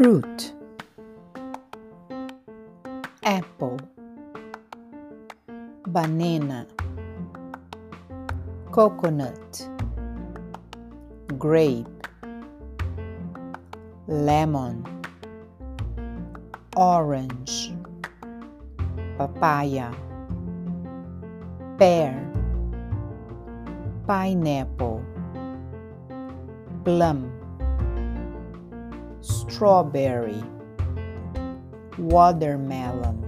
fruit. Apple. Banana. Coconut. Grape. Lemon. Orange. Papaya. Pear. Pineapple. Plum strawberry watermelon